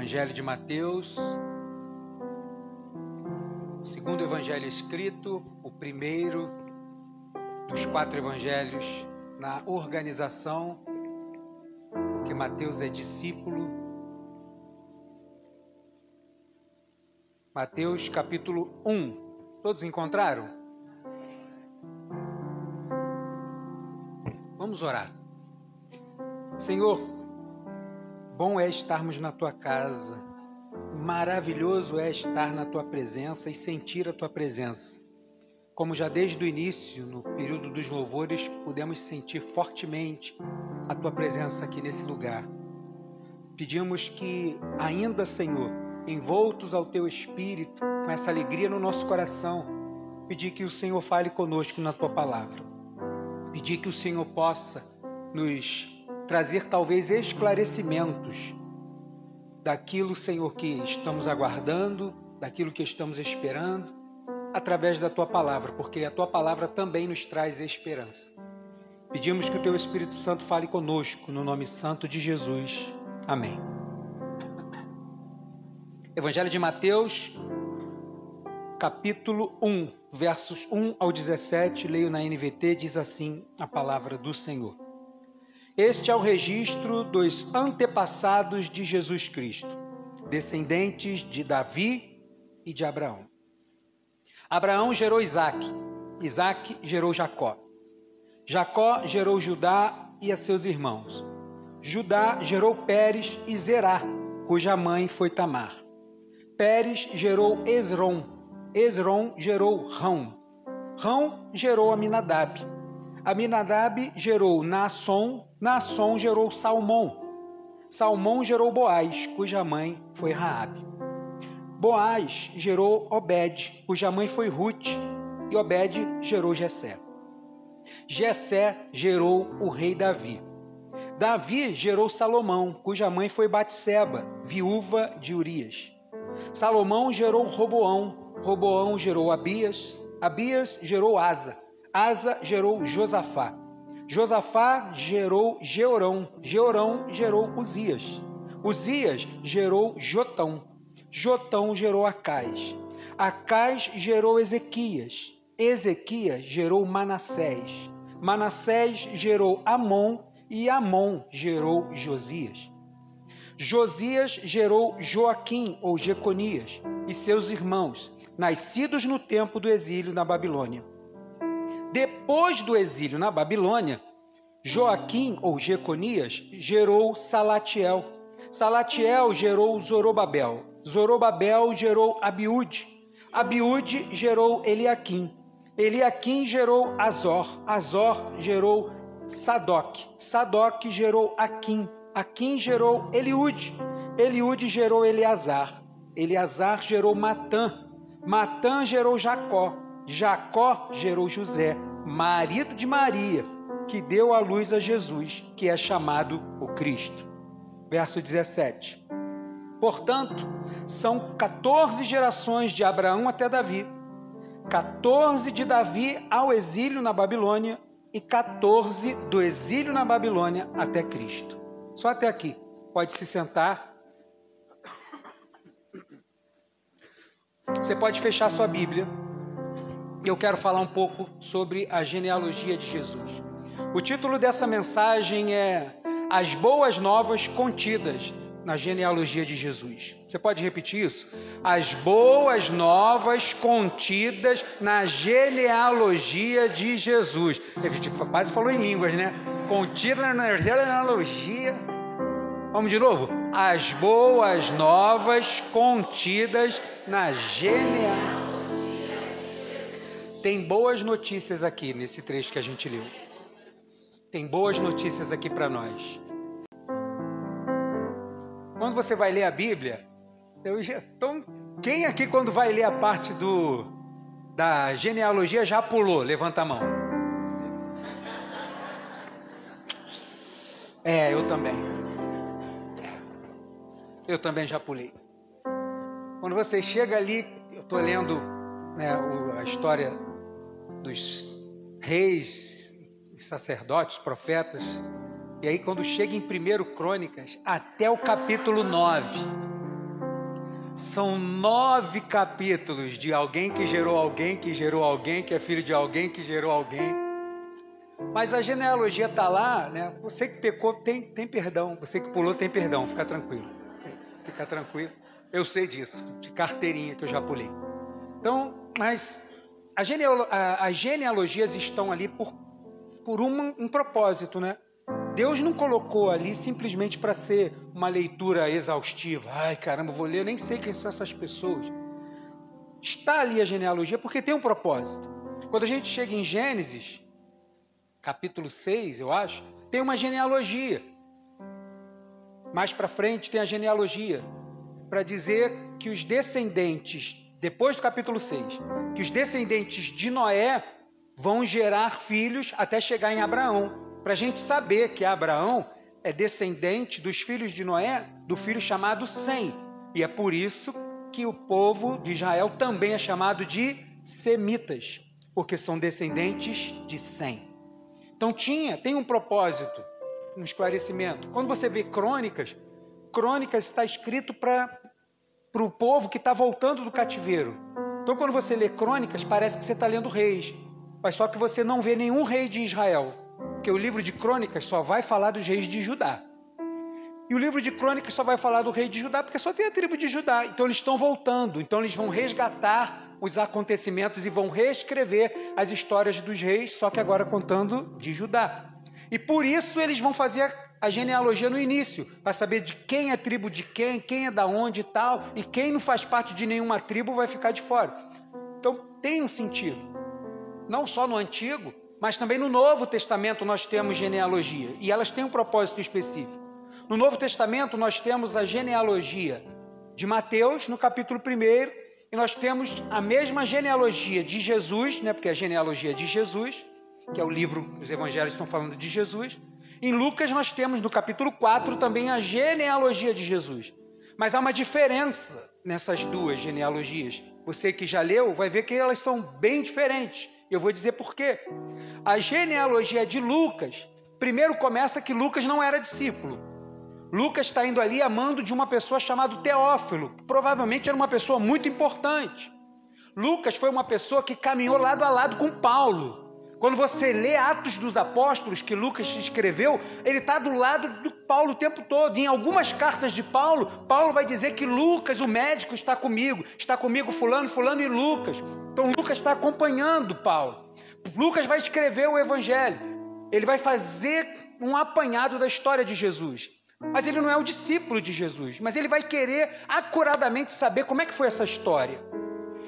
Evangelho de Mateus, segundo evangelho escrito, o primeiro dos quatro evangelhos na organização, porque Mateus é discípulo. Mateus capítulo 1. Todos encontraram? Vamos orar. Senhor, bom é estarmos na tua casa, maravilhoso é estar na tua presença e sentir a tua presença. Como já desde o início, no período dos louvores, pudemos sentir fortemente a tua presença aqui nesse lugar. Pedimos que, ainda, Senhor, envoltos ao teu espírito, com essa alegria no nosso coração, pedir que o Senhor fale conosco na tua palavra. Pedir que o Senhor possa nos trazer talvez esclarecimentos daquilo, Senhor, que estamos aguardando, daquilo que estamos esperando, através da tua palavra, porque a tua palavra também nos traz esperança. Pedimos que o teu Espírito Santo fale conosco, no nome santo de Jesus. Amém. Evangelho de Mateus, capítulo 1, versos 1 ao 17, leio na NVT, diz assim a palavra do Senhor. Este é o registro dos antepassados de Jesus Cristo, descendentes de Davi e de Abraão. Abraão gerou Isaac, Isaac gerou Jacó. Jacó gerou Judá e a seus irmãos. Judá gerou Pérez e Zerá, cuja mãe foi Tamar. Pérez gerou Esrom, Esrom gerou Rão. Rão gerou Aminadab. Aminadab gerou Naasson, Naasson gerou Salmão. Salmão gerou Boaz, cuja mãe foi Raabe. Boaz gerou Obed, cuja mãe foi Ruth, e Obed gerou Jessé. Jessé gerou o rei Davi. Davi gerou Salomão, cuja mãe foi Batseba, viúva de Urias. Salomão gerou Roboão, Roboão gerou Abias, Abias gerou Asa, Asa gerou Josafá. Josafá gerou Georão, Georão gerou Uzias. Uzias gerou Jotão. Jotão gerou Acais. Acais gerou Ezequias. Ezequias gerou Manassés. Manassés gerou Amon e Amon gerou Josias. Josias gerou Joaquim ou Jeconias e seus irmãos, nascidos no tempo do exílio na Babilônia. Depois do exílio na Babilônia, Joaquim ou Jeconias gerou Salatiel. Salatiel gerou Zorobabel. Zorobabel gerou Abiúde. Abiúde gerou Eliaquim. Eliaquim gerou Azor. Azor gerou Sadoc. Sadoc gerou Aquim. Aquim gerou Eliúde. Eliúde gerou Eleazar. Eleazar gerou Matã. Matã gerou Jacó. Jacó gerou José, marido de Maria, que deu à luz a Jesus, que é chamado o Cristo. Verso 17. Portanto, são 14 gerações de Abraão até Davi, 14 de Davi ao exílio na Babilônia e 14 do exílio na Babilônia até Cristo. Só até aqui. Pode se sentar. Você pode fechar sua Bíblia eu quero falar um pouco sobre a genealogia de Jesus. O título dessa mensagem é As Boas Novas Contidas na Genealogia de Jesus. Você pode repetir isso? As Boas Novas Contidas na Genealogia de Jesus. Quase falou em línguas, né? Contida na genealogia. Vamos de novo? As Boas Novas Contidas na Genealogia tem boas notícias aqui nesse trecho que a gente leu. Tem boas notícias aqui para nós. Quando você vai ler a Bíblia, eu já, então, quem aqui quando vai ler a parte do da genealogia já pulou? Levanta a mão. É, eu também. Eu também já pulei. Quando você chega ali, eu estou lendo né, a história dos reis, sacerdotes, profetas. E aí, quando chega em 1 Crônicas, até o capítulo 9, São nove capítulos de alguém que gerou alguém, que gerou alguém, que é filho de alguém, que gerou alguém. Mas a genealogia está lá, né? Você que pecou tem, tem perdão, você que pulou tem perdão, fica tranquilo. Fica tranquilo. Eu sei disso, de carteirinha que eu já pulei. Então, mas a genealo, a, as genealogias estão ali por, por um, um propósito, né? Deus não colocou ali simplesmente para ser uma leitura exaustiva. Ai, caramba, vou ler, nem sei quem são essas pessoas. Está ali a genealogia porque tem um propósito. Quando a gente chega em Gênesis, capítulo 6, eu acho, tem uma genealogia. Mais para frente tem a genealogia para dizer que os descendentes, depois do capítulo 6, que os descendentes de Noé vão gerar filhos até chegar em Abraão para a gente saber que Abraão é descendente dos filhos de Noé, do filho chamado Sem. E é por isso que o povo de Israel também é chamado de semitas, porque são descendentes de Sem. Então tinha, tem um propósito, um esclarecimento. Quando você vê crônicas, crônicas está escrito para o povo que está voltando do cativeiro. Então quando você lê crônicas, parece que você está lendo reis, mas só que você não vê nenhum rei de Israel. Porque o livro de crônicas só vai falar dos reis de Judá. E o livro de crônicas só vai falar do rei de Judá, porque só tem a tribo de Judá. Então eles estão voltando, então eles vão resgatar os acontecimentos e vão reescrever as histórias dos reis, só que agora contando de Judá. E por isso eles vão fazer a genealogia no início, para saber de quem é tribo de quem, quem é da onde e tal, e quem não faz parte de nenhuma tribo vai ficar de fora. Então tem um sentido. Não só no Antigo, mas também no Novo Testamento nós temos genealogia e elas têm um propósito específico. No Novo Testamento nós temos a genealogia de Mateus, no capítulo 1, e nós temos a mesma genealogia de Jesus, né, porque é a genealogia de Jesus, que é o livro, os evangelhos estão falando de Jesus. Em Lucas nós temos no capítulo 4 também a genealogia de Jesus. Mas há uma diferença nessas duas genealogias. Você que já leu vai ver que elas são bem diferentes. Eu vou dizer por quê. A genealogia de Lucas, primeiro começa que Lucas não era discípulo. Lucas está indo ali amando de uma pessoa chamada Teófilo, que provavelmente era uma pessoa muito importante. Lucas foi uma pessoa que caminhou lado a lado com Paulo. Quando você lê Atos dos Apóstolos, que Lucas escreveu, ele está do lado do Paulo o tempo todo. Em algumas cartas de Paulo, Paulo vai dizer que Lucas, o médico, está comigo, está comigo Fulano, Fulano e Lucas. Então Lucas está acompanhando Paulo. Lucas vai escrever o Evangelho. Ele vai fazer um apanhado da história de Jesus. Mas ele não é o discípulo de Jesus, mas ele vai querer acuradamente saber como é que foi essa história.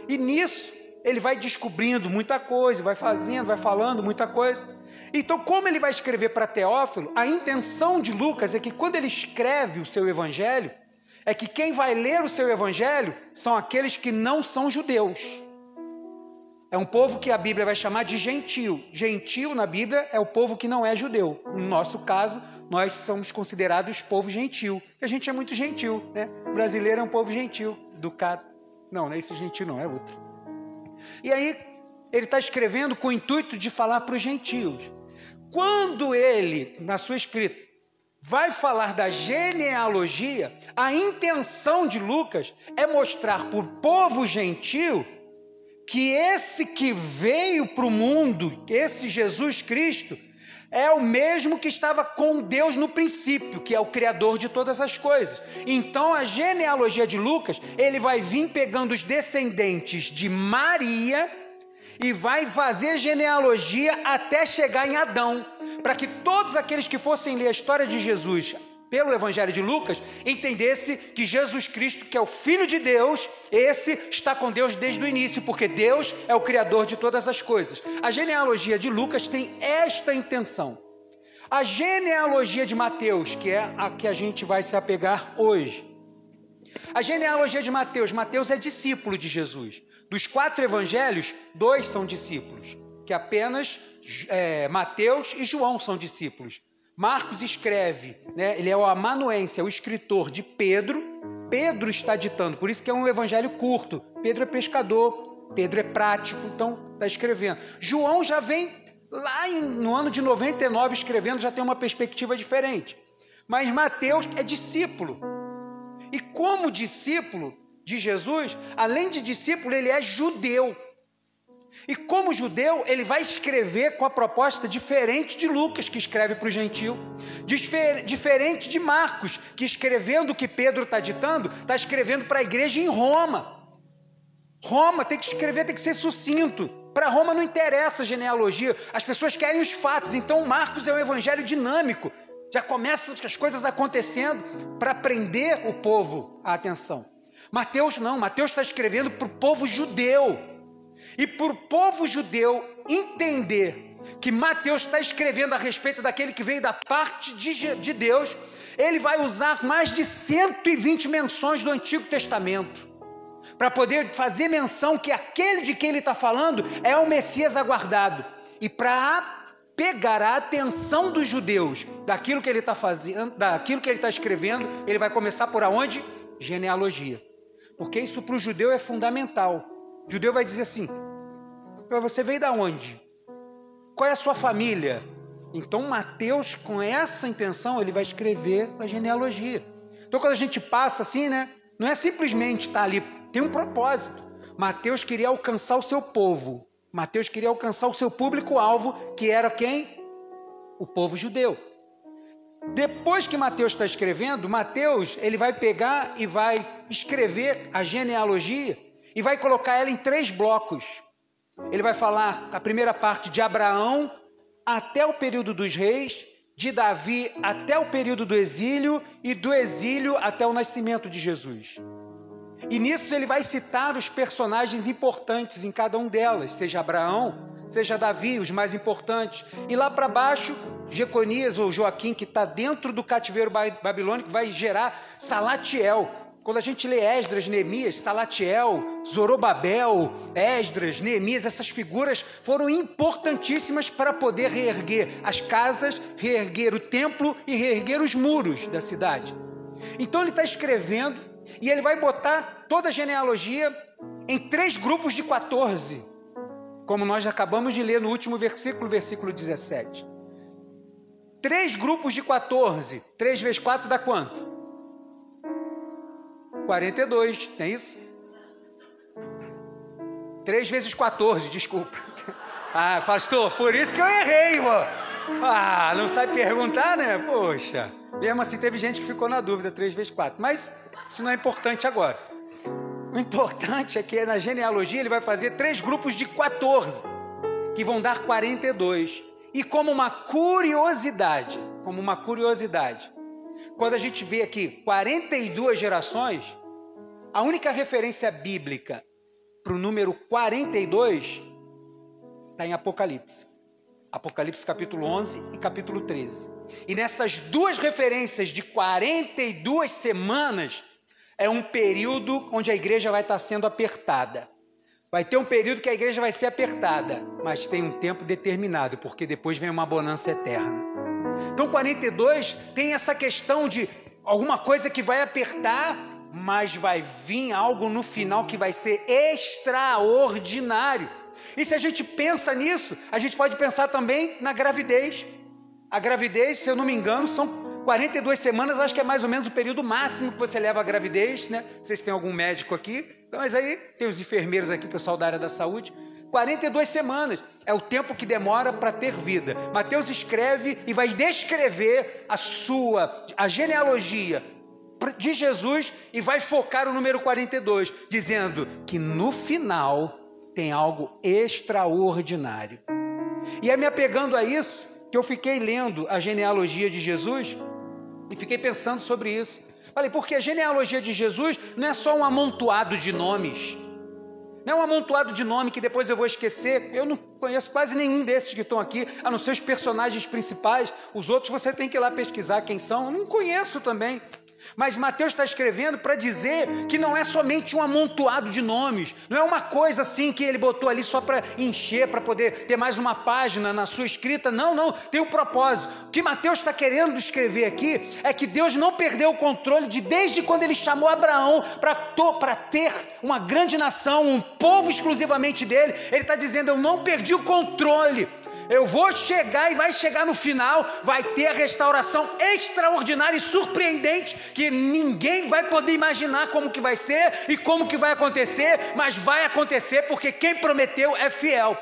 E nisso ele vai descobrindo muita coisa, vai fazendo, vai falando muita coisa. Então, como ele vai escrever para Teófilo, a intenção de Lucas é que quando ele escreve o seu evangelho, é que quem vai ler o seu evangelho são aqueles que não são judeus. É um povo que a Bíblia vai chamar de gentil. Gentil na Bíblia é o povo que não é judeu. No nosso caso, nós somos considerados povo gentil, a gente é muito gentil, né? O brasileiro é um povo gentil, educado. Não, não é esse gentil, não, é outro. E aí ele está escrevendo com o intuito de falar para os gentios. Quando ele, na sua escrita, vai falar da genealogia, a intenção de Lucas é mostrar para o povo gentil que esse que veio para o mundo, esse Jesus Cristo, é o mesmo que estava com Deus no princípio, que é o criador de todas as coisas. Então a genealogia de Lucas, ele vai vir pegando os descendentes de Maria e vai fazer genealogia até chegar em Adão, para que todos aqueles que fossem ler a história de Jesus pelo Evangelho de Lucas, entendesse que Jesus Cristo, que é o Filho de Deus, esse está com Deus desde o início, porque Deus é o Criador de todas as coisas. A genealogia de Lucas tem esta intenção. A genealogia de Mateus, que é a que a gente vai se apegar hoje. A genealogia de Mateus, Mateus é discípulo de Jesus. Dos quatro evangelhos, dois são discípulos, que apenas é, Mateus e João são discípulos. Marcos escreve, né? ele é o amanuense, é o escritor de Pedro. Pedro está ditando, por isso que é um evangelho curto. Pedro é pescador, Pedro é prático, então está escrevendo. João já vem lá em, no ano de 99 escrevendo, já tem uma perspectiva diferente. Mas Mateus é discípulo. E como discípulo, de Jesus, além de discípulo, ele é judeu. E como judeu, ele vai escrever com a proposta diferente de Lucas, que escreve para o gentil, diferente de Marcos, que escrevendo o que Pedro está ditando, está escrevendo para a igreja em Roma. Roma tem que escrever, tem que ser sucinto. Para Roma não interessa a genealogia, as pessoas querem os fatos. Então Marcos é um evangelho dinâmico. Já começam as coisas acontecendo para prender o povo a atenção. Mateus não, Mateus está escrevendo para o povo judeu. E para o povo judeu entender que Mateus está escrevendo a respeito daquele que veio da parte de, de Deus, ele vai usar mais de 120 menções do Antigo Testamento para poder fazer menção que aquele de quem ele está falando é o Messias aguardado. E para pegar a atenção dos judeus daquilo que ele está fazendo, daquilo que ele está escrevendo, ele vai começar por aonde? Genealogia. Porque isso para o judeu é fundamental. O judeu vai dizer assim: você veio da onde? Qual é a sua família? Então Mateus, com essa intenção, ele vai escrever a genealogia. Então quando a gente passa assim, né? Não é simplesmente estar tá ali, tem um propósito. Mateus queria alcançar o seu povo. Mateus queria alcançar o seu público-alvo, que era quem? O povo judeu. Depois que Mateus está escrevendo, Mateus ele vai pegar e vai escrever a genealogia e vai colocar ela em três blocos. Ele vai falar a primeira parte de Abraão até o período dos reis, de Davi até o período do exílio e do exílio até o nascimento de Jesus. E nisso ele vai citar os personagens importantes em cada um delas, seja Abraão, seja Davi, os mais importantes. E lá para baixo, Jeconias ou Joaquim, que está dentro do cativeiro babilônico, vai gerar Salatiel. Quando a gente lê Esdras, Neemias, Salatiel, Zorobabel, Esdras, Neemias, essas figuras foram importantíssimas para poder reerguer as casas, reerguer o templo e reerguer os muros da cidade. Então ele está escrevendo e ele vai botar toda a genealogia em três grupos de 14, como nós acabamos de ler no último versículo, versículo 17. Três grupos de 14, 3 vezes 4 dá quanto? 42, tem isso? 3 vezes 14, desculpa. Ah, pastor, por isso que eu errei, irmão. Ah, não sabe perguntar, né? Poxa. Mesmo assim, teve gente que ficou na dúvida, 3 vezes 4. Mas isso não é importante agora. O importante é que na genealogia ele vai fazer três grupos de 14, que vão dar 42. E como uma curiosidade, como uma curiosidade, quando a gente vê aqui 42 gerações, a única referência bíblica para o número 42 está em Apocalipse. Apocalipse capítulo 11 e capítulo 13. E nessas duas referências de 42 semanas, é um período onde a igreja vai estar sendo apertada. Vai ter um período que a igreja vai ser apertada, mas tem um tempo determinado, porque depois vem uma bonança eterna. Então, 42 tem essa questão de alguma coisa que vai apertar, mas vai vir algo no final que vai ser extraordinário. E se a gente pensa nisso, a gente pode pensar também na gravidez. A gravidez, se eu não me engano, são 42 semanas, acho que é mais ou menos o período máximo que você leva a gravidez, né? Vocês têm algum médico aqui? Mas aí tem os enfermeiros aqui, o pessoal da área da saúde. 42 semanas é o tempo que demora para ter vida. Mateus escreve e vai descrever a sua, a genealogia de Jesus e vai focar o número 42, dizendo que no final tem algo extraordinário. E é me apegando a isso que eu fiquei lendo a genealogia de Jesus e fiquei pensando sobre isso. Falei, porque a genealogia de Jesus não é só um amontoado de nomes. Não é um amontoado de nome que depois eu vou esquecer. Eu não conheço quase nenhum desses que estão aqui, a não ser os personagens principais. Os outros você tem que ir lá pesquisar quem são. Eu não conheço também. Mas Mateus está escrevendo para dizer que não é somente um amontoado de nomes, não é uma coisa assim que ele botou ali só para encher, para poder ter mais uma página na sua escrita. Não, não, tem um propósito. O que Mateus está querendo escrever aqui é que Deus não perdeu o controle de desde quando ele chamou Abraão para ter uma grande nação, um povo exclusivamente dele. Ele está dizendo: Eu não perdi o controle Eu vou chegar e vai chegar no final, vai ter a restauração extraordinária e surpreendente que ninguém vai poder imaginar como que vai ser e como que vai acontecer, mas vai acontecer porque quem prometeu é fiel.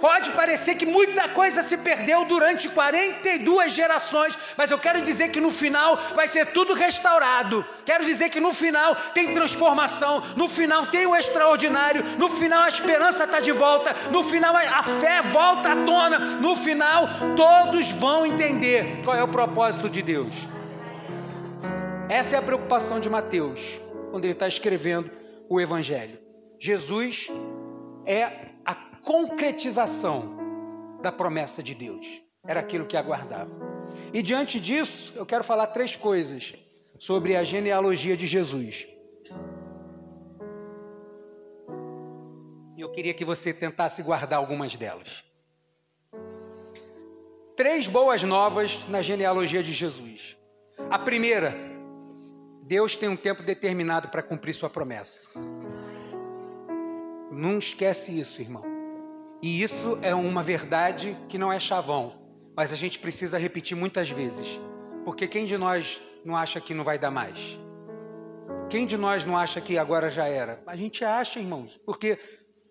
Pode parecer que muita coisa se perdeu durante 42 gerações, mas eu quero dizer que no final vai ser tudo restaurado. Quero dizer que no final tem transformação, no final tem o extraordinário, no final a esperança está de volta, no final a fé volta à tona, no final todos vão entender qual é o propósito de Deus. Essa é a preocupação de Mateus, quando ele está escrevendo o Evangelho. Jesus é concretização da promessa de Deus. Era aquilo que aguardava. E diante disso, eu quero falar três coisas sobre a genealogia de Jesus. E eu queria que você tentasse guardar algumas delas. Três boas novas na genealogia de Jesus. A primeira, Deus tem um tempo determinado para cumprir sua promessa. Não esquece isso, irmão. E isso é uma verdade que não é chavão, mas a gente precisa repetir muitas vezes. Porque quem de nós não acha que não vai dar mais? Quem de nós não acha que agora já era? A gente acha, irmãos, porque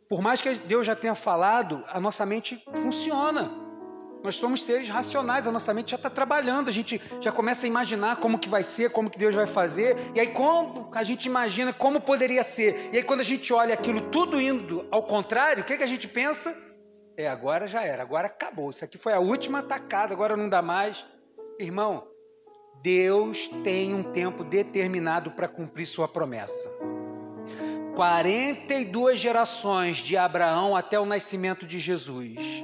por mais que Deus já tenha falado, a nossa mente funciona. Nós somos seres racionais, a nossa mente já está trabalhando, a gente já começa a imaginar como que vai ser, como que Deus vai fazer, e aí quando a gente imagina como poderia ser, e aí quando a gente olha aquilo tudo indo ao contrário, o que, que a gente pensa? É, agora já era, agora acabou, isso aqui foi a última atacada, agora não dá mais. Irmão, Deus tem um tempo determinado para cumprir sua promessa. 42 gerações de Abraão até o nascimento de Jesus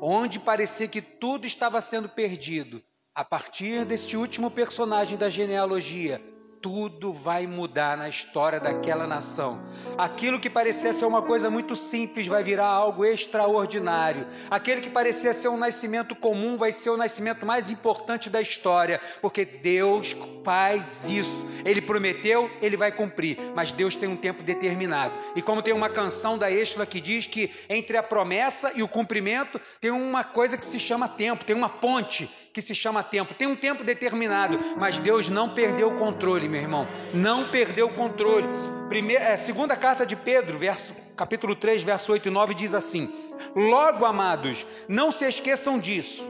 onde parecia que tudo estava sendo perdido, a partir deste último personagem da genealogia, tudo vai mudar na história daquela nação. Aquilo que parecia ser uma coisa muito simples vai virar algo extraordinário. Aquele que parecia ser um nascimento comum vai ser o nascimento mais importante da história, porque Deus faz isso. Ele prometeu, ele vai cumprir, mas Deus tem um tempo determinado. E como tem uma canção da Estela que diz que entre a promessa e o cumprimento tem uma coisa que se chama tempo, tem uma ponte que se chama tempo. Tem um tempo determinado, mas Deus não perdeu o controle, meu irmão. Não perdeu o controle. Primeira, é, segunda carta de Pedro, verso, capítulo 3, verso 8 e 9, diz assim: Logo, amados, não se esqueçam disso.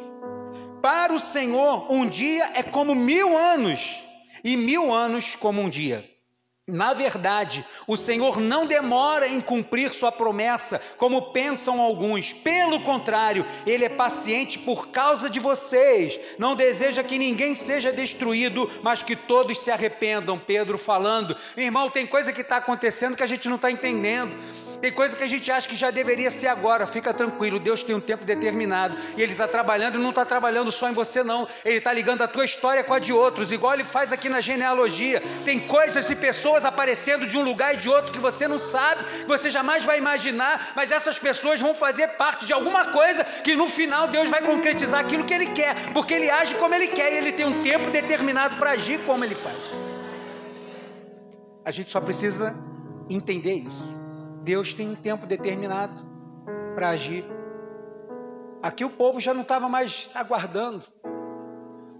Para o Senhor, um dia é como mil anos, e mil anos como um dia. Na verdade, o Senhor não demora em cumprir sua promessa, como pensam alguns. Pelo contrário, Ele é paciente por causa de vocês. Não deseja que ninguém seja destruído, mas que todos se arrependam. Pedro falando. Irmão, tem coisa que está acontecendo que a gente não está entendendo. Tem coisa que a gente acha que já deveria ser agora. Fica tranquilo, Deus tem um tempo determinado. E Ele está trabalhando e não está trabalhando só em você, não. Ele está ligando a tua história com a de outros, igual Ele faz aqui na genealogia. Tem coisas e pessoas aparecendo de um lugar e de outro que você não sabe, que você jamais vai imaginar, mas essas pessoas vão fazer parte de alguma coisa que no final Deus vai concretizar aquilo que Ele quer, porque Ele age como Ele quer e Ele tem um tempo determinado para agir como Ele faz. A gente só precisa entender isso. Deus tem um tempo determinado para agir. Aqui o povo já não estava mais aguardando.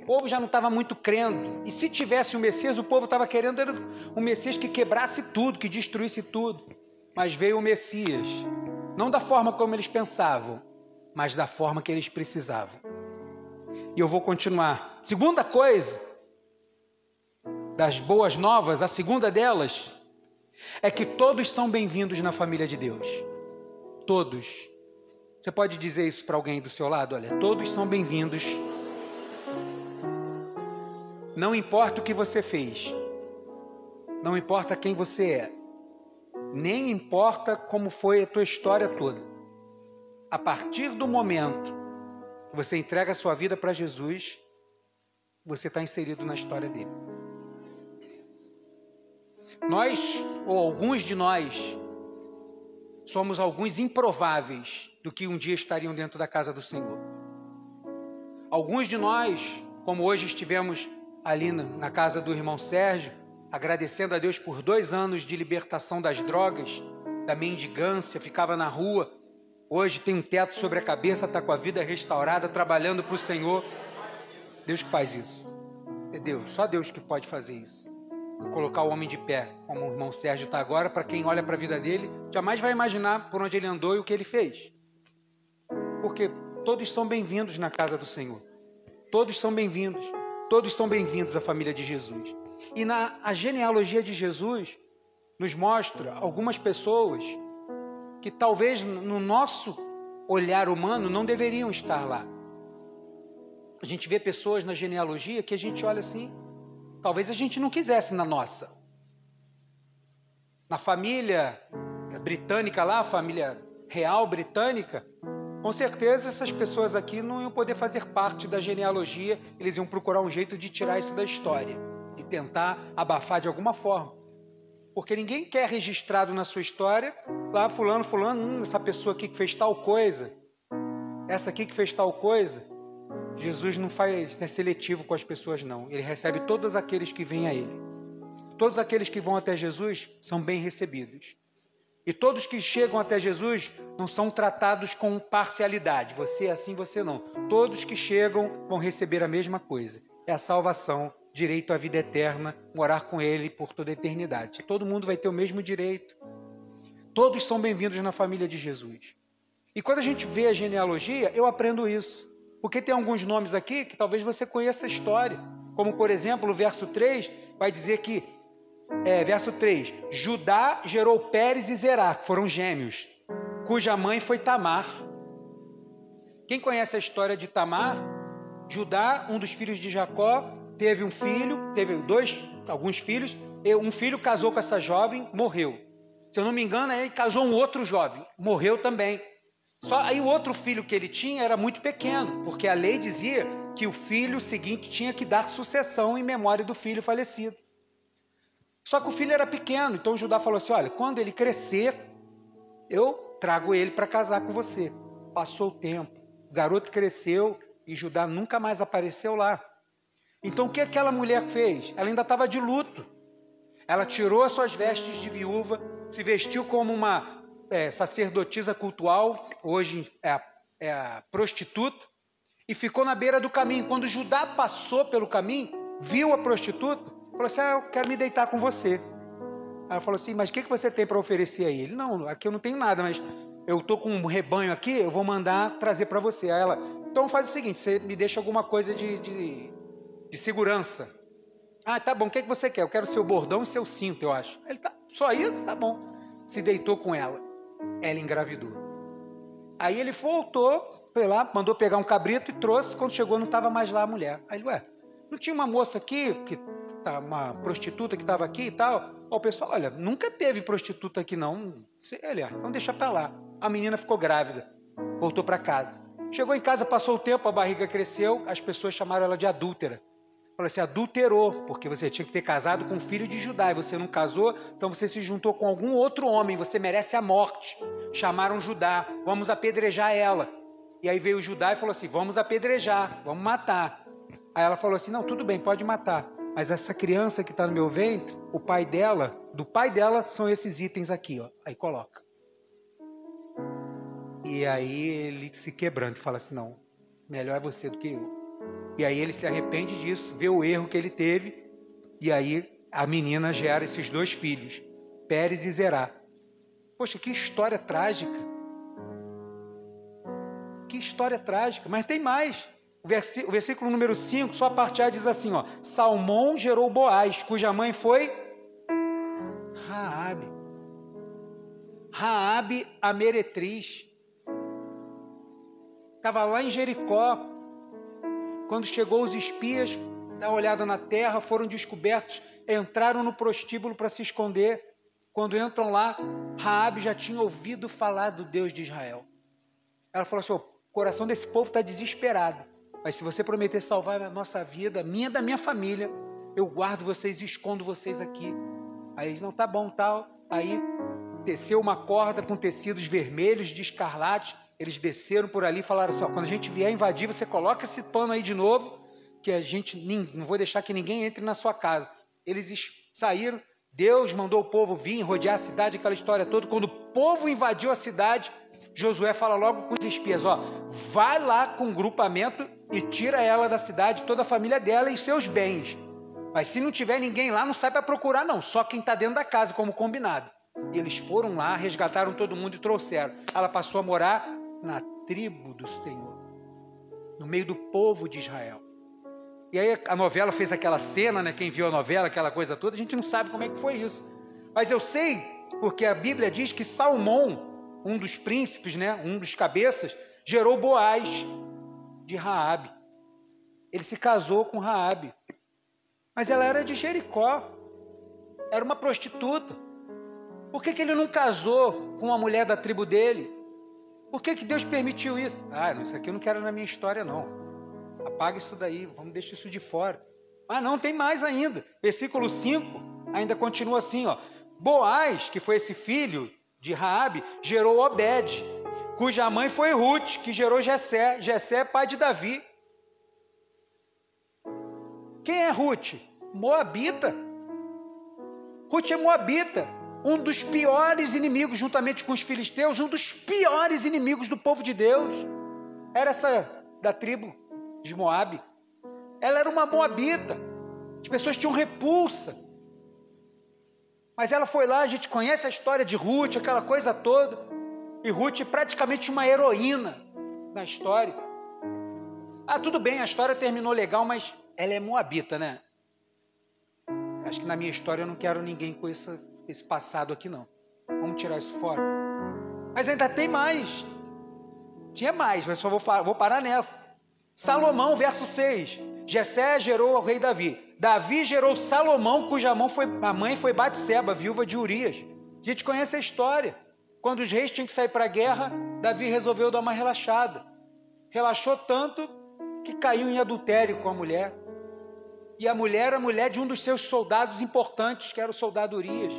O povo já não estava muito crendo. E se tivesse o Messias, o povo estava querendo era um Messias que quebrasse tudo, que destruísse tudo. Mas veio o Messias, não da forma como eles pensavam, mas da forma que eles precisavam. E eu vou continuar. Segunda coisa, das boas novas, a segunda delas é que todos são bem-vindos na família de Deus. Todos. Você pode dizer isso para alguém do seu lado? Olha, todos são bem-vindos. Não importa o que você fez, não importa quem você é, nem importa como foi a tua história toda. A partir do momento que você entrega a sua vida para Jesus, você está inserido na história dele. Nós, ou alguns de nós, somos alguns improváveis do que um dia estariam dentro da casa do Senhor. Alguns de nós, como hoje estivemos ali na casa do irmão Sérgio, agradecendo a Deus por dois anos de libertação das drogas, da mendigância, ficava na rua, hoje tem um teto sobre a cabeça, está com a vida restaurada, trabalhando para o Senhor. Deus que faz isso. É Deus, só Deus que pode fazer isso. Colocar o homem de pé, como o irmão Sérgio está agora, para quem olha para a vida dele, jamais vai imaginar por onde ele andou e o que ele fez. Porque todos são bem-vindos na casa do Senhor. Todos são bem-vindos. Todos são bem-vindos à família de Jesus. E na a genealogia de Jesus nos mostra algumas pessoas que talvez no nosso olhar humano não deveriam estar lá. A gente vê pessoas na genealogia que a gente olha assim, talvez a gente não quisesse na nossa. Na família britânica lá, a família real britânica, com certeza essas pessoas aqui não iam poder fazer parte da genealogia, eles iam procurar um jeito de tirar isso da história e tentar abafar de alguma forma. Porque ninguém quer registrado na sua história, lá fulano, fulano, hum, essa pessoa aqui que fez tal coisa, essa aqui que fez tal coisa. Jesus não faz é seletivo com as pessoas, não. Ele recebe todos aqueles que vêm a Ele. Todos aqueles que vão até Jesus são bem recebidos. E todos que chegam até Jesus não são tratados com parcialidade. Você é assim, você não. Todos que chegam vão receber a mesma coisa. É a salvação, direito à vida eterna, morar com Ele por toda a eternidade. Todo mundo vai ter o mesmo direito. Todos são bem-vindos na família de Jesus. E quando a gente vê a genealogia, eu aprendo isso. Porque tem alguns nomes aqui que talvez você conheça a história. Como, por exemplo, o verso 3 vai dizer que é, verso 3: Judá gerou Pérez e Zerá, que foram gêmeos, cuja mãe foi Tamar. Quem conhece a história de Tamar? Judá, um dos filhos de Jacó, teve um filho, teve dois, alguns filhos, um filho casou com essa jovem, morreu. Se eu não me engano, ele casou um outro jovem, morreu também. Só aí o outro filho que ele tinha era muito pequeno, porque a lei dizia que o filho seguinte tinha que dar sucessão em memória do filho falecido. Só que o filho era pequeno, então Judá falou assim: Olha, quando ele crescer, eu trago ele para casar com você. Passou o tempo, o garoto cresceu e Judá nunca mais apareceu lá. Então o que aquela mulher fez? Ela ainda estava de luto. Ela tirou as suas vestes de viúva, se vestiu como uma é, sacerdotisa cultual, hoje é a, é a prostituta, e ficou na beira do caminho. Quando Judá passou pelo caminho, viu a prostituta, Falou assim: ah, eu quero me deitar com você. Ela falou assim: mas o que, que você tem para oferecer aí? Ele: não, aqui eu não tenho nada, mas eu tô com um rebanho aqui, eu vou mandar trazer para você. Aí ela: então faz o seguinte, você me deixa alguma coisa de, de, de segurança. Ah, tá bom, o que, que você quer? Eu quero seu bordão e seu cinto, eu acho. Ele tá, só isso? Tá bom. Se deitou com ela. Ela engravidou. Aí ele voltou, foi lá, mandou pegar um cabrito e trouxe. Quando chegou, não estava mais lá a mulher. Aí ele, ué, não tinha uma moça aqui, que tá, uma prostituta que estava aqui e tal? O pessoal, olha, nunca teve prostituta aqui não. Ele, ah, então deixa para lá. A menina ficou grávida, voltou para casa. Chegou em casa, passou o tempo, a barriga cresceu, as pessoas chamaram ela de adúltera. Falou assim, adulterou, porque você tinha que ter casado com um filho de Judá e você não casou, então você se juntou com algum outro homem, você merece a morte. Chamaram Judá, vamos apedrejar ela. E aí veio Judá e falou assim: vamos apedrejar, vamos matar. Aí ela falou assim: não, tudo bem, pode matar. Mas essa criança que está no meu ventre, o pai dela, do pai dela, são esses itens aqui, ó. Aí coloca. E aí ele se quebrando e fala assim: não, melhor é você do que eu. E aí ele se arrepende disso, vê o erro que ele teve, e aí a menina gera esses dois filhos, Pérez e Zerá. Poxa, que história trágica. Que história trágica. Mas tem mais. O versículo, o versículo número 5, só a parte A diz assim, ó: Salmão gerou Boaz, cuja mãe foi Raabe. Raabe a meretriz. Estava lá em Jericó. Quando chegou os espias, uma olhada na terra, foram descobertos, entraram no prostíbulo para se esconder. Quando entram lá, Raabe já tinha ouvido falar do Deus de Israel. Ela falou assim: o coração desse povo está desesperado. Mas se você prometer salvar a nossa vida, minha da minha família, eu guardo vocês e escondo vocês aqui. Aí não tá bom, tal. Aí desceu uma corda com tecidos vermelhos de escarlate. Eles desceram por ali e falaram assim: ó, quando a gente vier invadir, você coloca esse pano aí de novo, que a gente não vou deixar que ninguém entre na sua casa. Eles saíram. Deus mandou o povo vir rodear a cidade, aquela história toda. Quando o povo invadiu a cidade, Josué fala logo com os espias: ó, vai lá com o grupamento e tira ela da cidade, toda a família dela e seus bens. Mas se não tiver ninguém lá, não sai para procurar, não. Só quem está dentro da casa, como combinado. E eles foram lá, resgataram todo mundo e trouxeram. Ela passou a morar na tribo do Senhor, no meio do povo de Israel. E aí a novela fez aquela cena, né? Quem viu a novela, aquela coisa toda, a gente não sabe como é que foi isso. Mas eu sei, porque a Bíblia diz que Salmão, um dos príncipes, né? Um dos cabeças, gerou Boaz de Raabe. Ele se casou com Raabe. Mas ela era de Jericó. Era uma prostituta. Por que, que ele não casou com uma mulher da tribo dele? Por que, que Deus permitiu isso? Ah, isso aqui eu não quero na minha história, não. Apaga isso daí, vamos deixar isso de fora. Ah, não, tem mais ainda. Versículo 5 ainda continua assim, ó. Boaz, que foi esse filho de Raabe, gerou Obed, cuja mãe foi Ruth, que gerou Jessé. Jessé é pai de Davi. Quem é Ruth? Moabita. Ruth é Moabita, um dos piores inimigos, juntamente com os filisteus, um dos piores inimigos do povo de Deus. Era essa da tribo de Moabe. Ela era uma Moabita. As pessoas tinham repulsa. Mas ela foi lá, a gente conhece a história de Ruth, aquela coisa toda. E Ruth é praticamente uma heroína na história. Ah, tudo bem, a história terminou legal, mas ela é moabita, né? Acho que na minha história eu não quero ninguém com esse, esse passado aqui, não. Vamos tirar isso fora. Mas ainda tem mais. Tinha mais, mas só vou, vou parar nessa. Salomão, verso 6. Jessé gerou o rei Davi. Davi gerou Salomão, cuja mão foi, a mãe foi Batseba, viúva de Urias. A gente conhece a história. Quando os reis tinham que sair para a guerra, Davi resolveu dar uma relaxada. Relaxou tanto que caiu em adultério com a mulher e a mulher era mulher de um dos seus soldados importantes, que era o soldado Urias.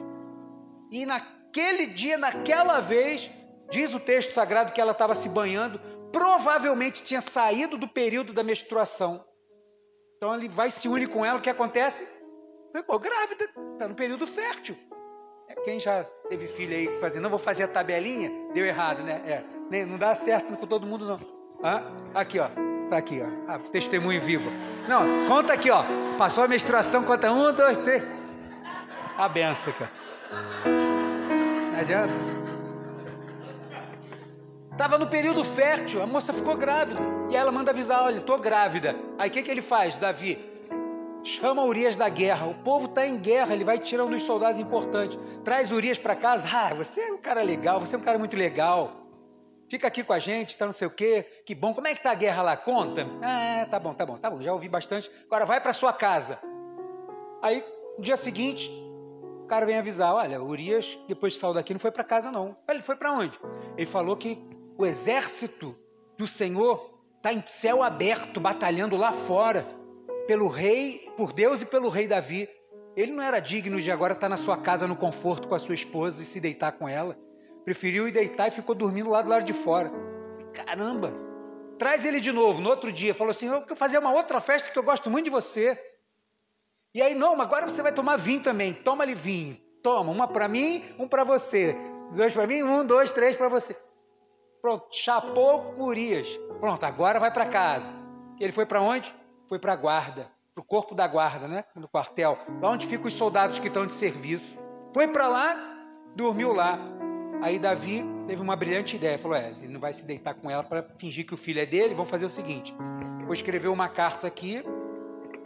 E naquele dia, naquela vez, diz o texto sagrado que ela estava se banhando, provavelmente tinha saído do período da menstruação. Então ele vai se une com ela, o que acontece? Ficou grávida, está no período fértil. É, quem já teve filho aí que fazia, não vou fazer a tabelinha, deu errado, né? É, não dá certo com todo mundo, não. Ah, aqui, ó. Tá aqui, ó. Ah, testemunho vivo. Não, conta aqui, ó. Passou a menstruação, conta um, dois, três. A benção, cara. Não adianta. Estava no período fértil, a moça ficou grávida. E ela manda avisar: olha, estou grávida. Aí o que, que ele faz, Davi? Chama Urias da guerra. O povo está em guerra, ele vai tirar um dos soldados importantes. Traz Urias para casa. Ah, você é um cara legal, você é um cara muito legal. Fica aqui com a gente, tá não sei o quê. Que bom. Como é que tá a guerra lá? Conta. Ah, tá bom, tá bom, tá bom. Já ouvi bastante. Agora vai para sua casa. Aí, no dia seguinte, cara vem avisar: olha, Urias, depois de sair daqui, não foi para casa, não. Ele foi para onde? Ele falou que o exército do Senhor está em céu aberto, batalhando lá fora, pelo rei, por Deus e pelo rei Davi. Ele não era digno de agora estar na sua casa no conforto com a sua esposa e se deitar com ela. Preferiu ir deitar e ficou dormindo lá do lado de fora. Caramba! Traz ele de novo, no outro dia. Falou assim: Eu quero fazer uma outra festa que eu gosto muito de você. E aí, não, agora você vai tomar vinho também. Toma ali vinho. Toma, uma para mim, um para você. Dois para mim, um, dois, três para você. Pronto, chapou Curias. Pronto, agora vai para casa. Ele foi para onde? Foi para a guarda, para o corpo da guarda, né? No quartel, lá onde ficam os soldados que estão de serviço. Foi para lá, dormiu lá. Aí Davi teve uma brilhante ideia, falou: é, ele não vai se deitar com ela para fingir que o filho é dele. Vamos fazer o seguinte: vou escrever uma carta aqui,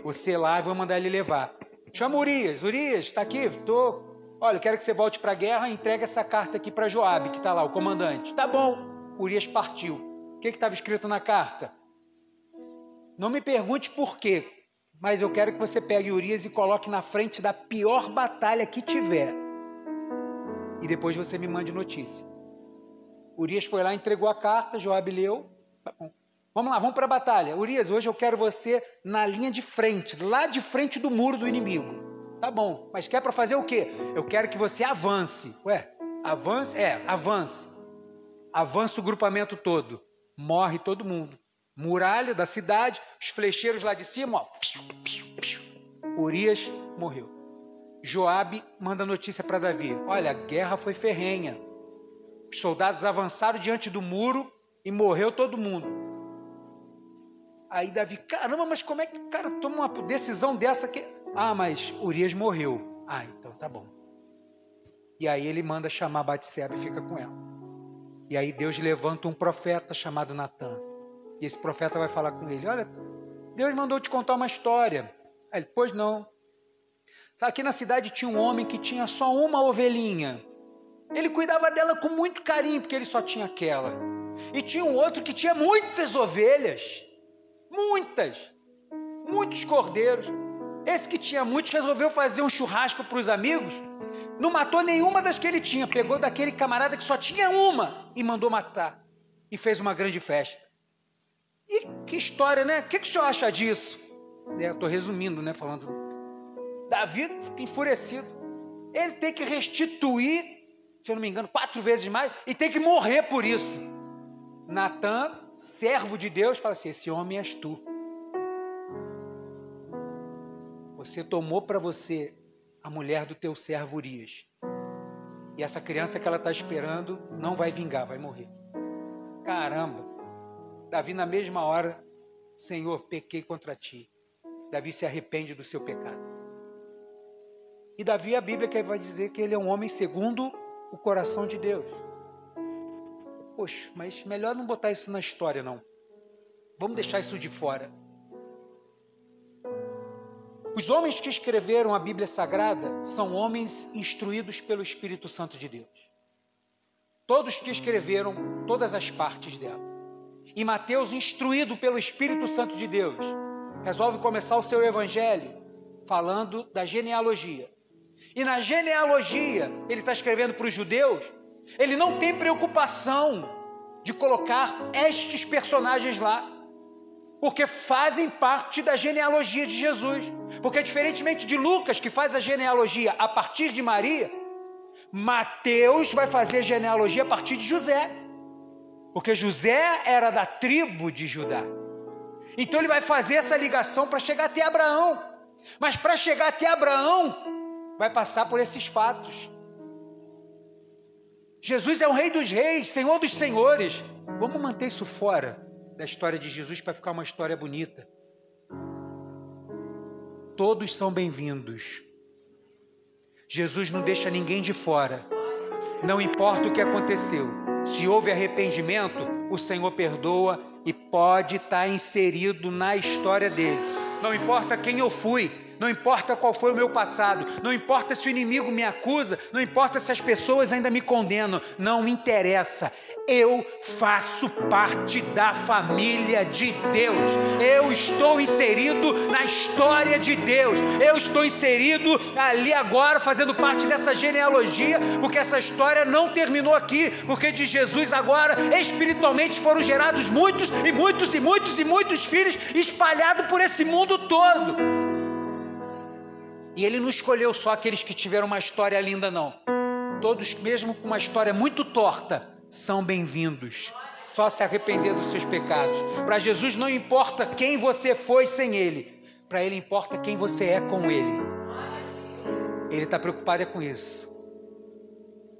você lá e vou mandar ele levar. Chama Urias, Urias, está aqui, tô. Olha, quero que você volte para a guerra, entregue essa carta aqui para Joabe, que está lá, o comandante. Tá bom. Urias partiu. O que estava escrito na carta? Não me pergunte por quê, mas eu quero que você pegue Urias e coloque na frente da pior batalha que tiver e depois você me mande notícia. Urias foi lá, entregou a carta, Joabe leu. Tá bom. Vamos lá, vamos para a batalha. Urias, hoje eu quero você na linha de frente, lá de frente do muro do inimigo. Tá bom, mas quer para fazer o quê? Eu quero que você avance. Ué, avance? É, avance. Avance o grupamento todo. Morre todo mundo. Muralha da cidade, os flecheiros lá de cima, ó. Urias morreu. Joabe manda notícia para Davi: Olha, a guerra foi ferrenha. Os soldados avançaram diante do muro e morreu todo mundo. Aí Davi, caramba, mas como é que o cara toma uma decisão dessa que. Ah, mas Urias morreu. Ah, então tá bom. E aí ele manda chamar Batseba e fica com ela. E aí Deus levanta um profeta chamado Natan. E esse profeta vai falar com ele: Olha, Deus mandou te contar uma história. Aí ele, pois não. Aqui na cidade tinha um homem que tinha só uma ovelhinha. Ele cuidava dela com muito carinho, porque ele só tinha aquela. E tinha um outro que tinha muitas ovelhas. Muitas. Muitos cordeiros. Esse que tinha muitos resolveu fazer um churrasco para os amigos. Não matou nenhuma das que ele tinha. Pegou daquele camarada que só tinha uma e mandou matar. E fez uma grande festa. E que história, né? O que, que o senhor acha disso? Estou é, resumindo, né? Falando. Davi fica enfurecido. Ele tem que restituir, se eu não me engano, quatro vezes mais e tem que morrer por isso. Natan, servo de Deus, fala assim: Esse homem és tu. Você tomou para você a mulher do teu servo Urias. E essa criança que ela está esperando não vai vingar, vai morrer. Caramba! Davi, na mesma hora, Senhor, pequei contra ti. Davi se arrepende do seu pecado. E Davi, a Bíblia vai dizer que ele é um homem segundo o coração de Deus. Poxa, mas melhor não botar isso na história, não. Vamos deixar isso de fora. Os homens que escreveram a Bíblia Sagrada são homens instruídos pelo Espírito Santo de Deus. Todos que escreveram todas as partes dela. E Mateus, instruído pelo Espírito Santo de Deus, resolve começar o seu evangelho falando da genealogia. E na genealogia, ele está escrevendo para os judeus, ele não tem preocupação de colocar estes personagens lá, porque fazem parte da genealogia de Jesus. Porque, diferentemente de Lucas, que faz a genealogia a partir de Maria, Mateus vai fazer a genealogia a partir de José porque José era da tribo de Judá. Então ele vai fazer essa ligação para chegar até Abraão. Mas para chegar até Abraão, vai passar por esses fatos. Jesus é o Rei dos Reis, Senhor dos Senhores. Vamos manter isso fora da história de Jesus para ficar uma história bonita. Todos são bem-vindos. Jesus não deixa ninguém de fora. Não importa o que aconteceu. Se houve arrependimento, o Senhor perdoa e pode estar inserido na história dele. Não importa quem eu fui, não importa qual foi o meu passado, não importa se o inimigo me acusa, não importa se as pessoas ainda me condenam, não interessa eu faço parte da família de Deus. Eu estou inserido na história de Deus. Eu estou inserido ali agora, fazendo parte dessa genealogia, porque essa história não terminou aqui, porque de Jesus agora, espiritualmente, foram gerados muitos e muitos e muitos e muitos filhos espalhados por esse mundo todo. E Ele não escolheu só aqueles que tiveram uma história linda, não. Todos, mesmo com uma história muito torta, são bem-vindos. Só se arrepender dos seus pecados. Para Jesus não importa quem você foi sem Ele, para Ele importa quem você é com Ele. Ele está preocupado é com isso.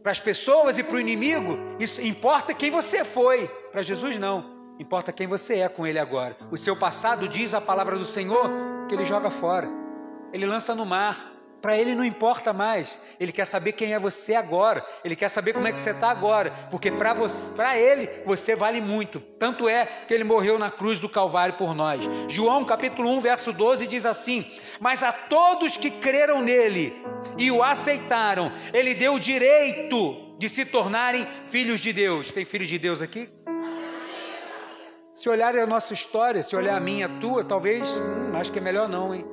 Para as pessoas e para o inimigo, isso importa quem você foi. Para Jesus não. Importa quem você é com Ele agora. O seu passado diz a palavra do Senhor que Ele joga fora. Ele lança no mar. Para ele não importa mais. Ele quer saber quem é você agora. Ele quer saber como é que você está agora. Porque para ele você vale muito. Tanto é que ele morreu na cruz do Calvário por nós. João capítulo 1, verso 12 diz assim: Mas a todos que creram nele e o aceitaram, ele deu o direito de se tornarem filhos de Deus. Tem filho de Deus aqui? Se olhar a nossa história, se olhar a minha, a tua, talvez, hum, acho que é melhor não, hein?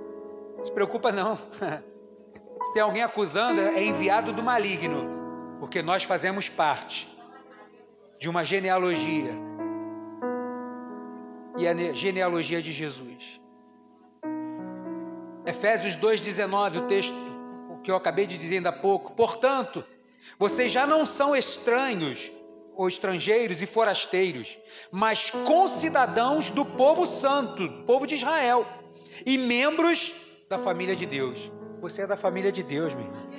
Se preocupa não. Se tem alguém acusando, é enviado do maligno, porque nós fazemos parte de uma genealogia. E a genealogia de Jesus. Efésios 2,19, o texto que eu acabei de dizer ainda há pouco. Portanto, vocês já não são estranhos ou estrangeiros e forasteiros, mas concidadãos do povo santo, povo de Israel, e membros da família de Deus. Você é da família de Deus, meu irmão.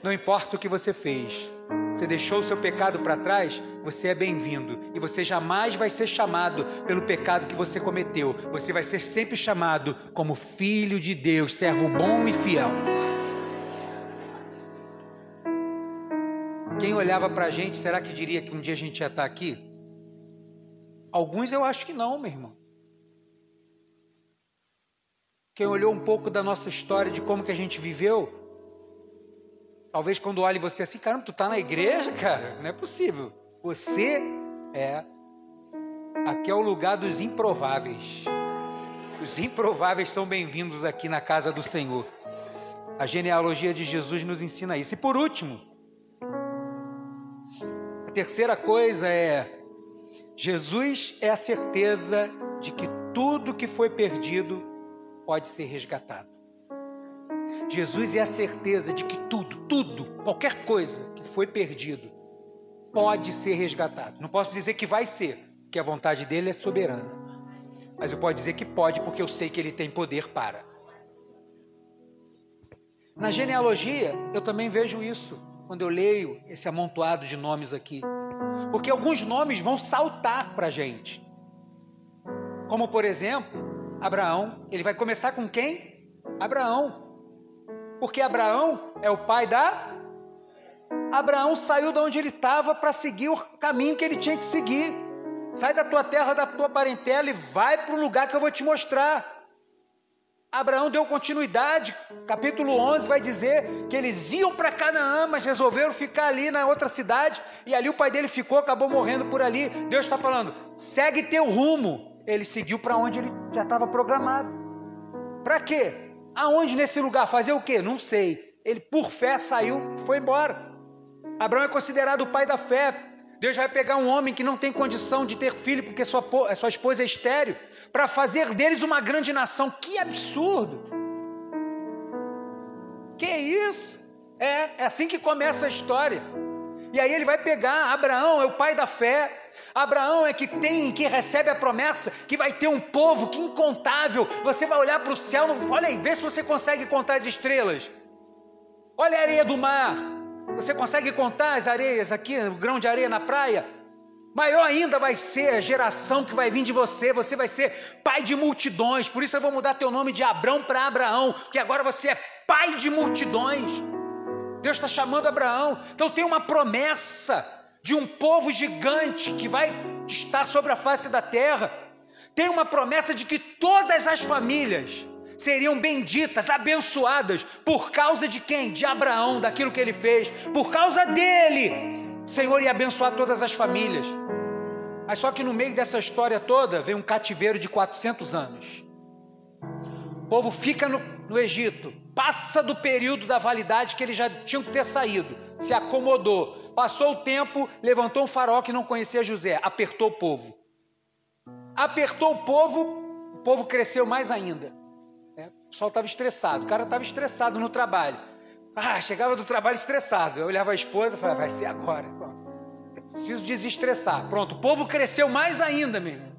Não importa o que você fez, você deixou o seu pecado para trás, você é bem-vindo. E você jamais vai ser chamado pelo pecado que você cometeu. Você vai ser sempre chamado como filho de Deus, servo bom e fiel. Quem olhava para a gente, será que diria que um dia a gente ia estar aqui? Alguns eu acho que não, meu irmão. Quem olhou um pouco da nossa história, de como que a gente viveu, Talvez quando olhe você assim, caramba, tu tá na igreja, cara? Não é possível. Você é. Aqui é o lugar dos improváveis. Os improváveis são bem-vindos aqui na casa do Senhor. A genealogia de Jesus nos ensina isso. E por último, a terceira coisa é: Jesus é a certeza de que tudo que foi perdido pode ser resgatado. Jesus é a certeza de que tudo, tudo, qualquer coisa que foi perdido, pode ser resgatado. Não posso dizer que vai ser, porque a vontade dele é soberana. Mas eu posso dizer que pode, porque eu sei que ele tem poder para. Na genealogia, eu também vejo isso, quando eu leio esse amontoado de nomes aqui. Porque alguns nomes vão saltar para a gente. Como, por exemplo, Abraão. Ele vai começar com quem? Abraão. Porque Abraão é o pai da. Abraão saiu de onde ele estava para seguir o caminho que ele tinha que seguir. Sai da tua terra, da tua parentela e vai para o lugar que eu vou te mostrar. Abraão deu continuidade, capítulo 11 vai dizer que eles iam para Canaã, mas resolveram ficar ali na outra cidade, e ali o pai dele ficou, acabou morrendo por ali. Deus está falando: segue teu rumo. Ele seguiu para onde ele já estava programado. Para quê? Aonde nesse lugar? Fazer o quê? Não sei. Ele, por fé, saiu e foi embora. Abraão é considerado o pai da fé. Deus vai pegar um homem que não tem condição de ter filho porque sua, sua esposa é estéreo, para fazer deles uma grande nação. Que absurdo! Que isso? É, é assim que começa a história. E aí ele vai pegar Abraão, é o pai da fé, Abraão é que tem, que recebe a promessa que vai ter um povo que incontável. Você vai olhar para o céu, olha aí, vê se você consegue contar as estrelas. Olha a areia do mar. Você consegue contar as areias aqui, o grão de areia na praia? Maior ainda vai ser a geração que vai vir de você. Você vai ser pai de multidões. Por isso eu vou mudar teu nome de Abrão para Abraão, porque agora você é pai de multidões. Deus está chamando Abraão. Então tem uma promessa de um povo gigante que vai estar sobre a face da terra. Tem uma promessa de que todas as famílias seriam benditas, abençoadas, por causa de quem? De Abraão, daquilo que ele fez. Por causa dele, o Senhor ia abençoar todas as famílias. Mas só que no meio dessa história toda vem um cativeiro de 400 anos. O povo fica no, no Egito, passa do período da validade que eles já tinham que ter saído, se acomodou, Passou o tempo, levantou um faraó que não conhecia José, apertou o povo. Apertou o povo, o povo cresceu mais ainda. É, o pessoal estava estressado, o cara estava estressado no trabalho. Ah, chegava do trabalho estressado. Eu olhava a esposa e falava, vai ser agora. Preciso desestressar. Pronto, o povo cresceu mais ainda, mesmo.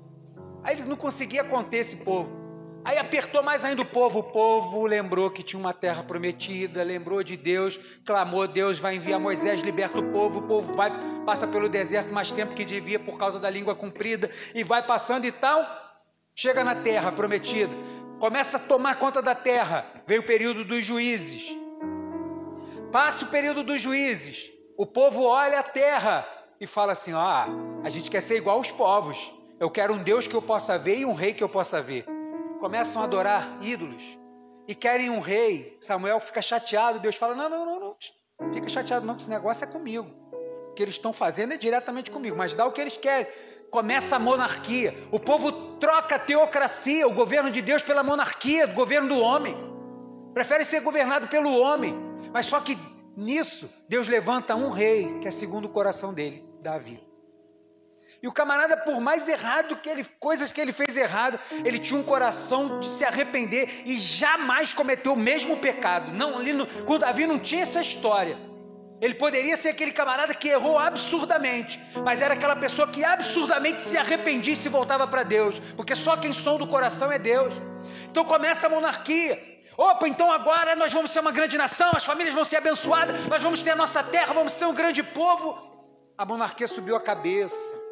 Aí ele não conseguia conter esse povo. Aí apertou mais ainda o povo. O povo lembrou que tinha uma terra prometida, lembrou de Deus, clamou: Deus vai enviar Moisés, liberta o povo. O povo vai, passa pelo deserto mais tempo que devia por causa da língua comprida e vai passando e tal. Chega na terra prometida, começa a tomar conta da terra. Veio o período dos juízes. Passa o período dos juízes. O povo olha a terra e fala assim: Ah, a gente quer ser igual aos povos. Eu quero um Deus que eu possa ver e um rei que eu possa ver começam a adorar ídolos e querem um rei. Samuel fica chateado, Deus fala: Não, não, não, não, fica chateado, não, que esse negócio é comigo. O que eles estão fazendo é diretamente comigo, mas dá o que eles querem. Começa a monarquia. O povo troca a teocracia, o governo de Deus, pela monarquia, o governo do homem. Prefere ser governado pelo homem. Mas só que nisso, Deus levanta um rei, que é segundo o coração dele, Davi. E o camarada, por mais errado que ele, coisas que ele fez errado, ele tinha um coração de se arrepender e jamais cometeu o mesmo pecado. Não, no, com Davi não tinha essa história. Ele poderia ser aquele camarada que errou absurdamente, mas era aquela pessoa que absurdamente se arrependia e se voltava para Deus, porque só quem som do coração é Deus. Então começa a monarquia. Opa, então agora nós vamos ser uma grande nação, as famílias vão ser abençoadas, nós vamos ter a nossa terra, vamos ser um grande povo. A monarquia subiu a cabeça.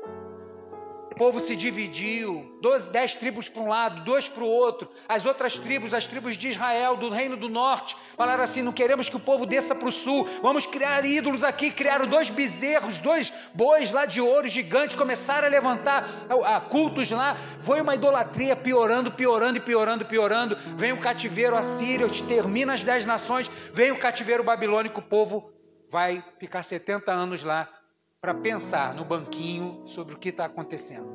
O povo se dividiu, dez tribos para um lado, dois para o outro. As outras tribos, as tribos de Israel, do reino do norte, falaram assim: não queremos que o povo desça para o sul, vamos criar ídolos aqui. Criaram dois bezerros, dois bois lá de ouro gigantes, começaram a levantar a, a cultos lá. Foi uma idolatria piorando, piorando e piorando, piorando. Vem o cativeiro assírio, termina as dez nações, vem o cativeiro babilônico, o povo vai ficar 70 anos lá para pensar no banquinho sobre o que está acontecendo.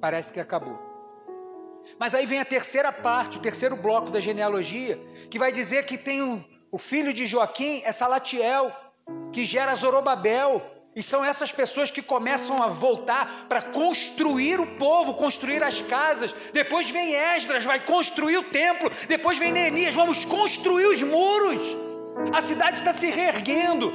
Parece que acabou. Mas aí vem a terceira parte, o terceiro bloco da genealogia, que vai dizer que tem um, o filho de Joaquim é Salatiel, que gera Zorobabel, e são essas pessoas que começam a voltar para construir o povo, construir as casas. Depois vem Esdras, vai construir o templo. Depois vem Neemias, vamos construir os muros. A cidade está se reerguendo,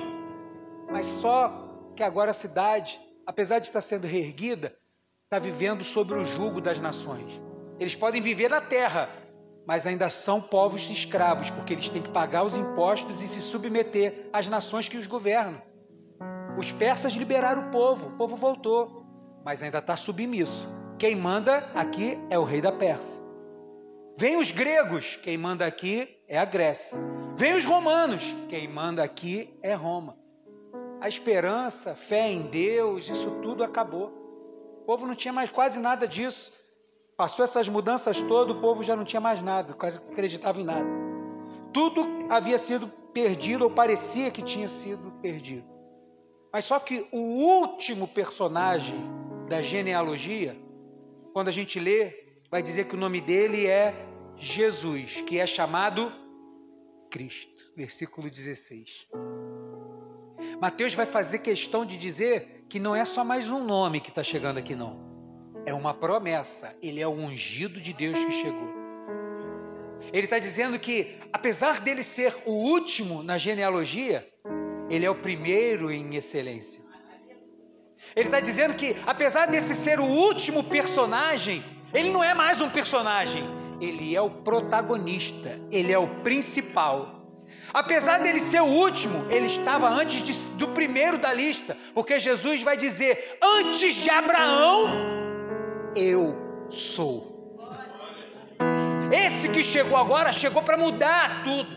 mas só que agora a cidade, apesar de estar sendo reerguida, está vivendo sobre o jugo das nações. Eles podem viver na terra, mas ainda são povos escravos, porque eles têm que pagar os impostos e se submeter às nações que os governam. Os persas liberaram o povo, o povo voltou, mas ainda está submisso. Quem manda aqui é o rei da Pérsia. Vem os gregos, quem manda aqui é a Grécia. Vem os romanos, quem manda aqui é Roma a esperança, fé em Deus, isso tudo acabou. O povo não tinha mais quase nada disso. Passou essas mudanças todas, o povo já não tinha mais nada, acreditava em nada. Tudo havia sido perdido, ou parecia que tinha sido perdido. Mas só que o último personagem da genealogia, quando a gente lê, vai dizer que o nome dele é Jesus, que é chamado Cristo. Versículo 16. Mateus vai fazer questão de dizer que não é só mais um nome que está chegando aqui, não. É uma promessa. Ele é o ungido de Deus que chegou. Ele está dizendo que, apesar dele ser o último na genealogia, ele é o primeiro em excelência. Ele está dizendo que, apesar desse ser o último personagem, ele não é mais um personagem, ele é o protagonista, ele é o principal. Apesar dele ser o último, ele estava antes de, do primeiro da lista, porque Jesus vai dizer: Antes de Abraão, eu sou. Esse que chegou agora, chegou para mudar tudo,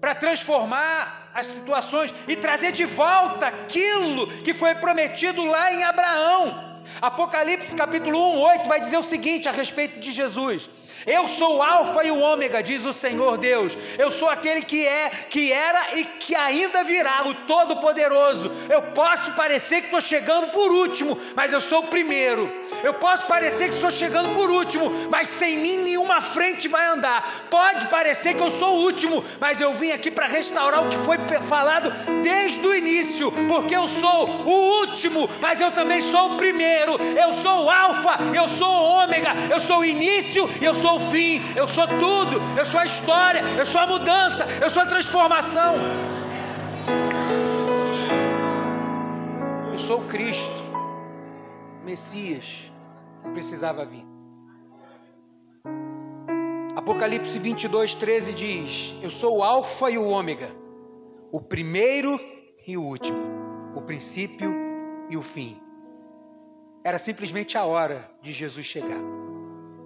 para transformar as situações e trazer de volta aquilo que foi prometido lá em Abraão. Apocalipse capítulo 1, 8 vai dizer o seguinte a respeito de Jesus: eu sou o Alfa e o Ômega, diz o Senhor Deus. Eu sou aquele que é, que era e que ainda virá, o Todo-Poderoso. Eu posso parecer que estou chegando por último, mas eu sou o primeiro. Eu posso parecer que estou chegando por último, mas sem mim nenhuma frente vai andar. Pode parecer que eu sou o último, mas eu vim aqui para restaurar o que foi falado desde o início, porque eu sou o último, mas eu também sou o primeiro. Eu sou o Alfa, eu sou o Ômega, eu sou o início e eu sou sou o fim, eu sou tudo, eu sou a história, eu sou a mudança, eu sou a transformação. Eu sou o Cristo, Messias, que precisava vir. Apocalipse 22, 13 diz: Eu sou o Alfa e o Ômega, o primeiro e o último, o princípio e o fim. Era simplesmente a hora de Jesus chegar.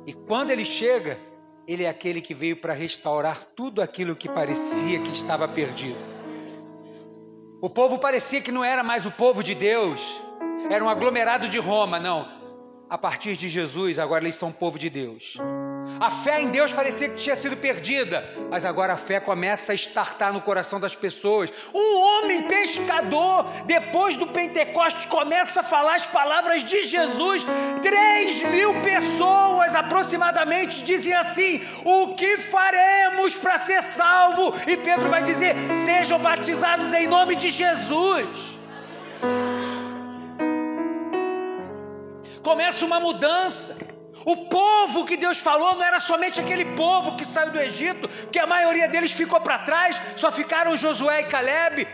E quando ele chega, ele é aquele que veio para restaurar tudo aquilo que parecia que estava perdido. O povo parecia que não era mais o povo de Deus, era um aglomerado de Roma, não. A partir de Jesus, agora eles são povo de Deus. A fé em Deus parecia que tinha sido perdida, mas agora a fé começa a estartar no coração das pessoas. Um homem pescador, depois do Pentecostes, começa a falar as palavras de Jesus. Três mil pessoas aproximadamente dizem assim: O que faremos para ser salvo? E Pedro vai dizer: Sejam batizados em nome de Jesus. Começa uma mudança. O povo que Deus falou não era somente aquele povo que saiu do Egito, que a maioria deles ficou para trás, só ficaram Josué e Caleb.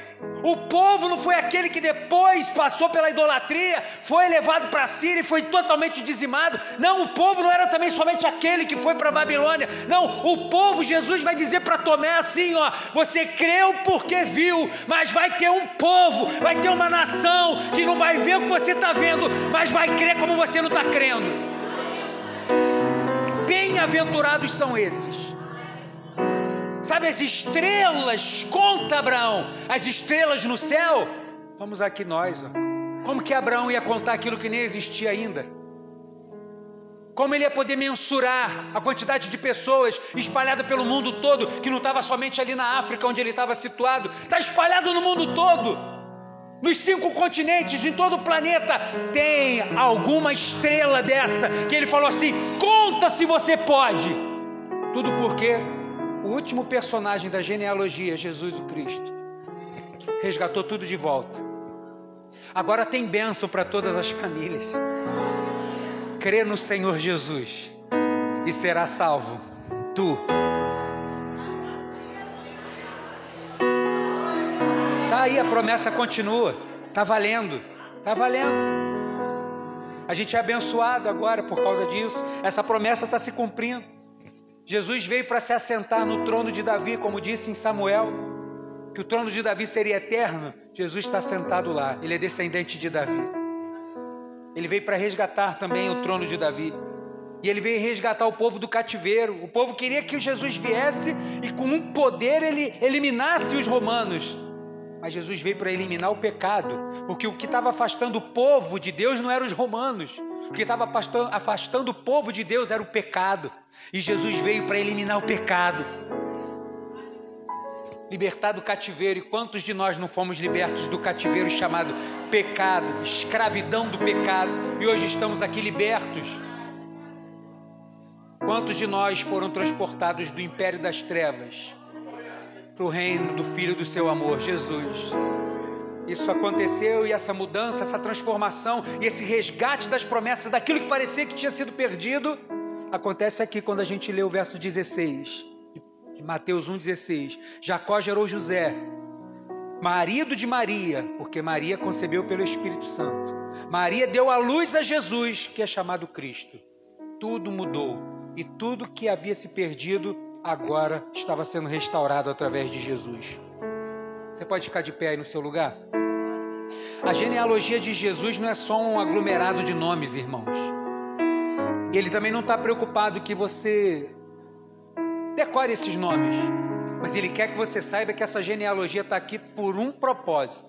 O povo não foi aquele que depois passou pela idolatria, foi levado para a Síria e foi totalmente dizimado. Não, o povo não era também somente aquele que foi para a Babilônia. Não, o povo, Jesus vai dizer para Tomé assim: ó, você creu porque viu, mas vai ter um povo, vai ter uma nação que não vai ver o que você está vendo, mas vai crer como você não está crendo. Bem-aventurados são esses Sabe as estrelas? Conta Abraão, as estrelas no céu. Vamos aqui nós, ó. Como que Abraão ia contar aquilo que nem existia ainda? Como ele ia poder mensurar a quantidade de pessoas espalhada pelo mundo todo, que não estava somente ali na África onde ele estava situado, está espalhado no mundo todo, nos cinco continentes, em todo o planeta, tem alguma estrela dessa que ele falou assim: conta se você pode. Tudo porque o último personagem da genealogia, Jesus o Cristo, resgatou tudo de volta. Agora tem bênção para todas as famílias. Crê no Senhor Jesus e será salvo. Tu. Aí a promessa continua. Tá valendo. Tá valendo. A gente é abençoado agora por causa disso. Essa promessa está se cumprindo. Jesus veio para se assentar no trono de Davi, como disse em Samuel, que o trono de Davi seria eterno. Jesus está sentado lá, ele é descendente de Davi. Ele veio para resgatar também o trono de Davi. E ele veio resgatar o povo do cativeiro. O povo queria que Jesus viesse e com um poder ele eliminasse os romanos. Mas Jesus veio para eliminar o pecado, porque o que estava afastando o povo de Deus não eram os romanos, o que estava afastando o povo de Deus era o pecado. E Jesus veio para eliminar o pecado, libertar do cativeiro. E quantos de nós não fomos libertos do cativeiro chamado pecado, escravidão do pecado, e hoje estamos aqui libertos? Quantos de nós foram transportados do império das trevas para o reino do Filho do seu amor, Jesus? Isso aconteceu e essa mudança, essa transformação e esse resgate das promessas daquilo que parecia que tinha sido perdido, acontece aqui quando a gente lê o verso 16 de Mateus 1,16. Jacó gerou José, marido de Maria, porque Maria concebeu pelo Espírito Santo. Maria deu a luz a Jesus, que é chamado Cristo. Tudo mudou e tudo que havia se perdido agora estava sendo restaurado através de Jesus. Você pode ficar de pé aí no seu lugar? A genealogia de Jesus não é só um aglomerado de nomes, irmãos. Ele também não está preocupado que você decore esses nomes. Mas ele quer que você saiba que essa genealogia está aqui por um propósito.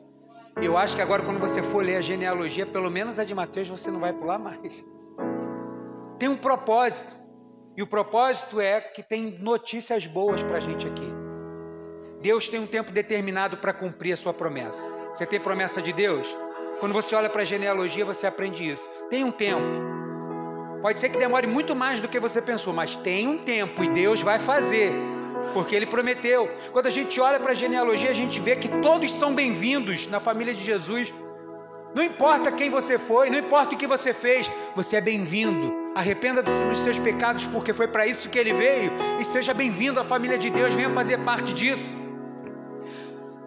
Eu acho que agora, quando você for ler a genealogia, pelo menos a de Mateus, você não vai pular mais. Tem um propósito. E o propósito é que tem notícias boas para a gente aqui. Deus tem um tempo determinado para cumprir a sua promessa. Você tem promessa de Deus? Quando você olha para a genealogia, você aprende isso. Tem um tempo. Pode ser que demore muito mais do que você pensou, mas tem um tempo e Deus vai fazer, porque Ele prometeu. Quando a gente olha para a genealogia, a gente vê que todos são bem-vindos na família de Jesus. Não importa quem você foi, não importa o que você fez, você é bem-vindo. Arrependa dos seus pecados, porque foi para isso que ele veio, e seja bem-vindo à família de Deus, venha fazer parte disso.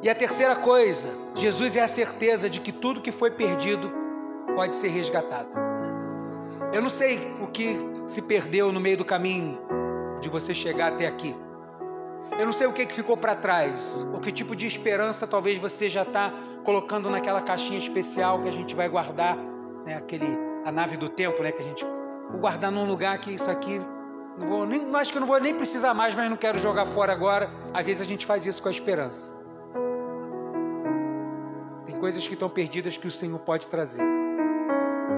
E a terceira coisa, Jesus é a certeza de que tudo que foi perdido pode ser resgatado. Eu não sei o que se perdeu no meio do caminho de você chegar até aqui. Eu não sei o que ficou para trás, ou que tipo de esperança talvez você já está colocando naquela caixinha especial que a gente vai guardar, né, aquele, a nave do tempo, né, que a gente vou guardar num lugar que isso aqui não vou nem, acho que não vou nem precisar mais, mas não quero jogar fora agora. Às vezes a gente faz isso com a esperança coisas que estão perdidas que o Senhor pode trazer.